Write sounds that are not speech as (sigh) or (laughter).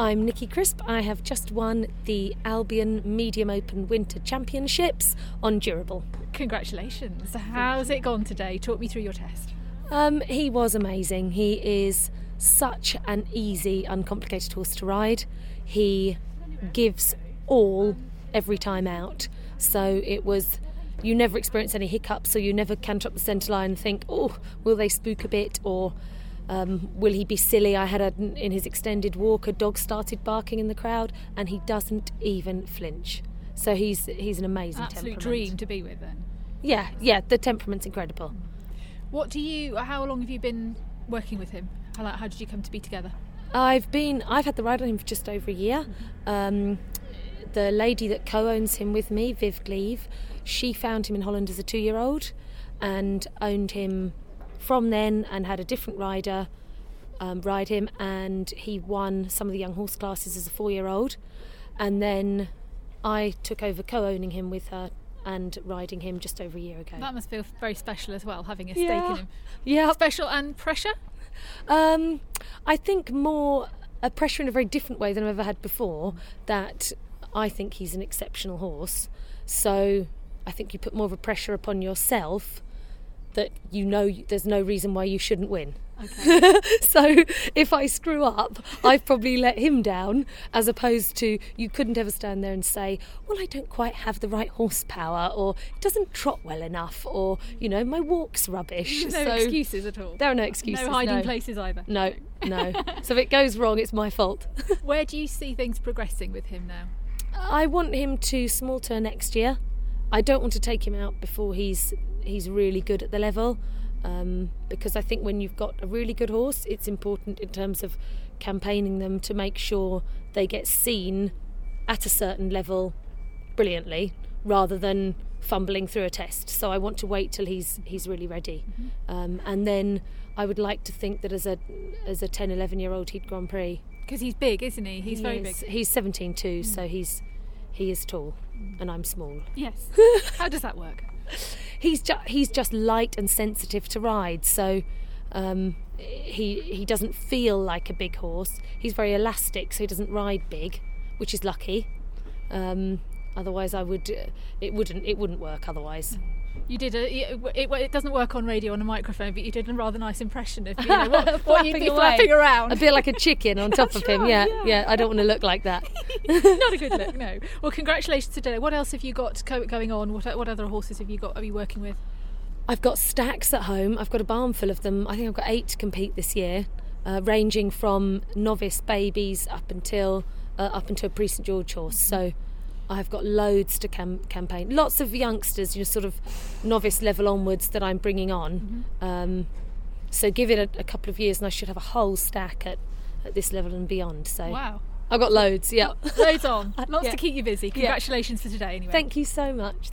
I'm Nikki Crisp. I have just won the Albion Medium Open Winter Championships on Durable. Congratulations. How's it gone today? Talk me through your test. Um, he was amazing. He is such an easy, uncomplicated horse to ride. He gives all every time out. So it was, you never experience any hiccups, so you never canter up the centre line and think, oh, will they spook a bit or um, will he be silly? I had a, in his extended walk, a dog started barking in the crowd, and he doesn't even flinch. So he's he's an amazing Absolute temperament. dream to be with then. Yeah, yeah. The temperament's incredible. What do you? How long have you been working with him? How, how did you come to be together? I've been I've had the ride on him for just over a year. Um, the lady that co-owns him with me, Viv Gleave, she found him in Holland as a two-year-old, and owned him from then and had a different rider um, ride him, and he won some of the young horse classes as a four year old. And then I took over co owning him with her and riding him just over a year ago. That must feel very special as well, having a stake Yeah. in him. Yeah, Special and pressure? Um, I think more a pressure in a very different way than I've ever had before. That I think he's an exceptional horse. So I think you put more of a pressure upon yourself that you know there's no reason why you shouldn't win. (laughs) so if I screw up, I've probably let him down, as opposed to you couldn't ever stand there and say, "Well, I don't quite have the right horsepower," or "It doesn't trot well enough," or you know, "My walk's rubbish." No so excuses at all. There are no excuses. no hiding no. places either. No, no. so if it goes wrong, it's my fault. (laughs) Where do you see things progressing with him now? I want him to small tour next year. I don't want to take him out before he's he's really good at the level, um, because I think when you've got a really good horse, it's important in terms of campaigning them to make sure they get seen at a certain level brilliantly, rather than fumbling through a test. So I want to wait till he's he's really ready, um, and then I would like to think that as a as a 10, 11 year old he'd Grand Prix. Because he's big, isn't he? He's He very is- big. He's 17 too, so he's he is tall, and I'm small. Yes. (laughs) How does that work? He's just he's just light and sensitive to ride, so um, he he doesn't feel like a big horse. He's very elastic, so he doesn't ride big, which is lucky. Um, otherwise, I would uh, it wouldn't it wouldn't work otherwise. You did a. It, it, it doesn't work on radio on a microphone, but you did a rather nice impression of you know, what, (laughs) what you'd Flapping be away. flapping around. A bit like a chicken on top of him. right, yeah, yeah. yeah. I don't want to look like that. (laughs) Not a good look, (laughs) no. Well, congratulations today. What else have you got going on? What what other horses have you got? Are you working with? I've got stacks at home. I've got a barn full of them. I think I've got eight to compete this year, uh, ranging from novice babies up until uh, up until a Prix St George horse. So I've got loads to cam- campaign. Lots of youngsters, you know, sort of novice level onwards that I'm bringing on. Um, so give it a, a couple of years, and I should have a whole stack at, at this level and beyond. So Wow. I've got loads. Yeah. Loads on. (laughs) Lots Yeah. to keep you busy. Congratulations for today, anyway. Thank you so much.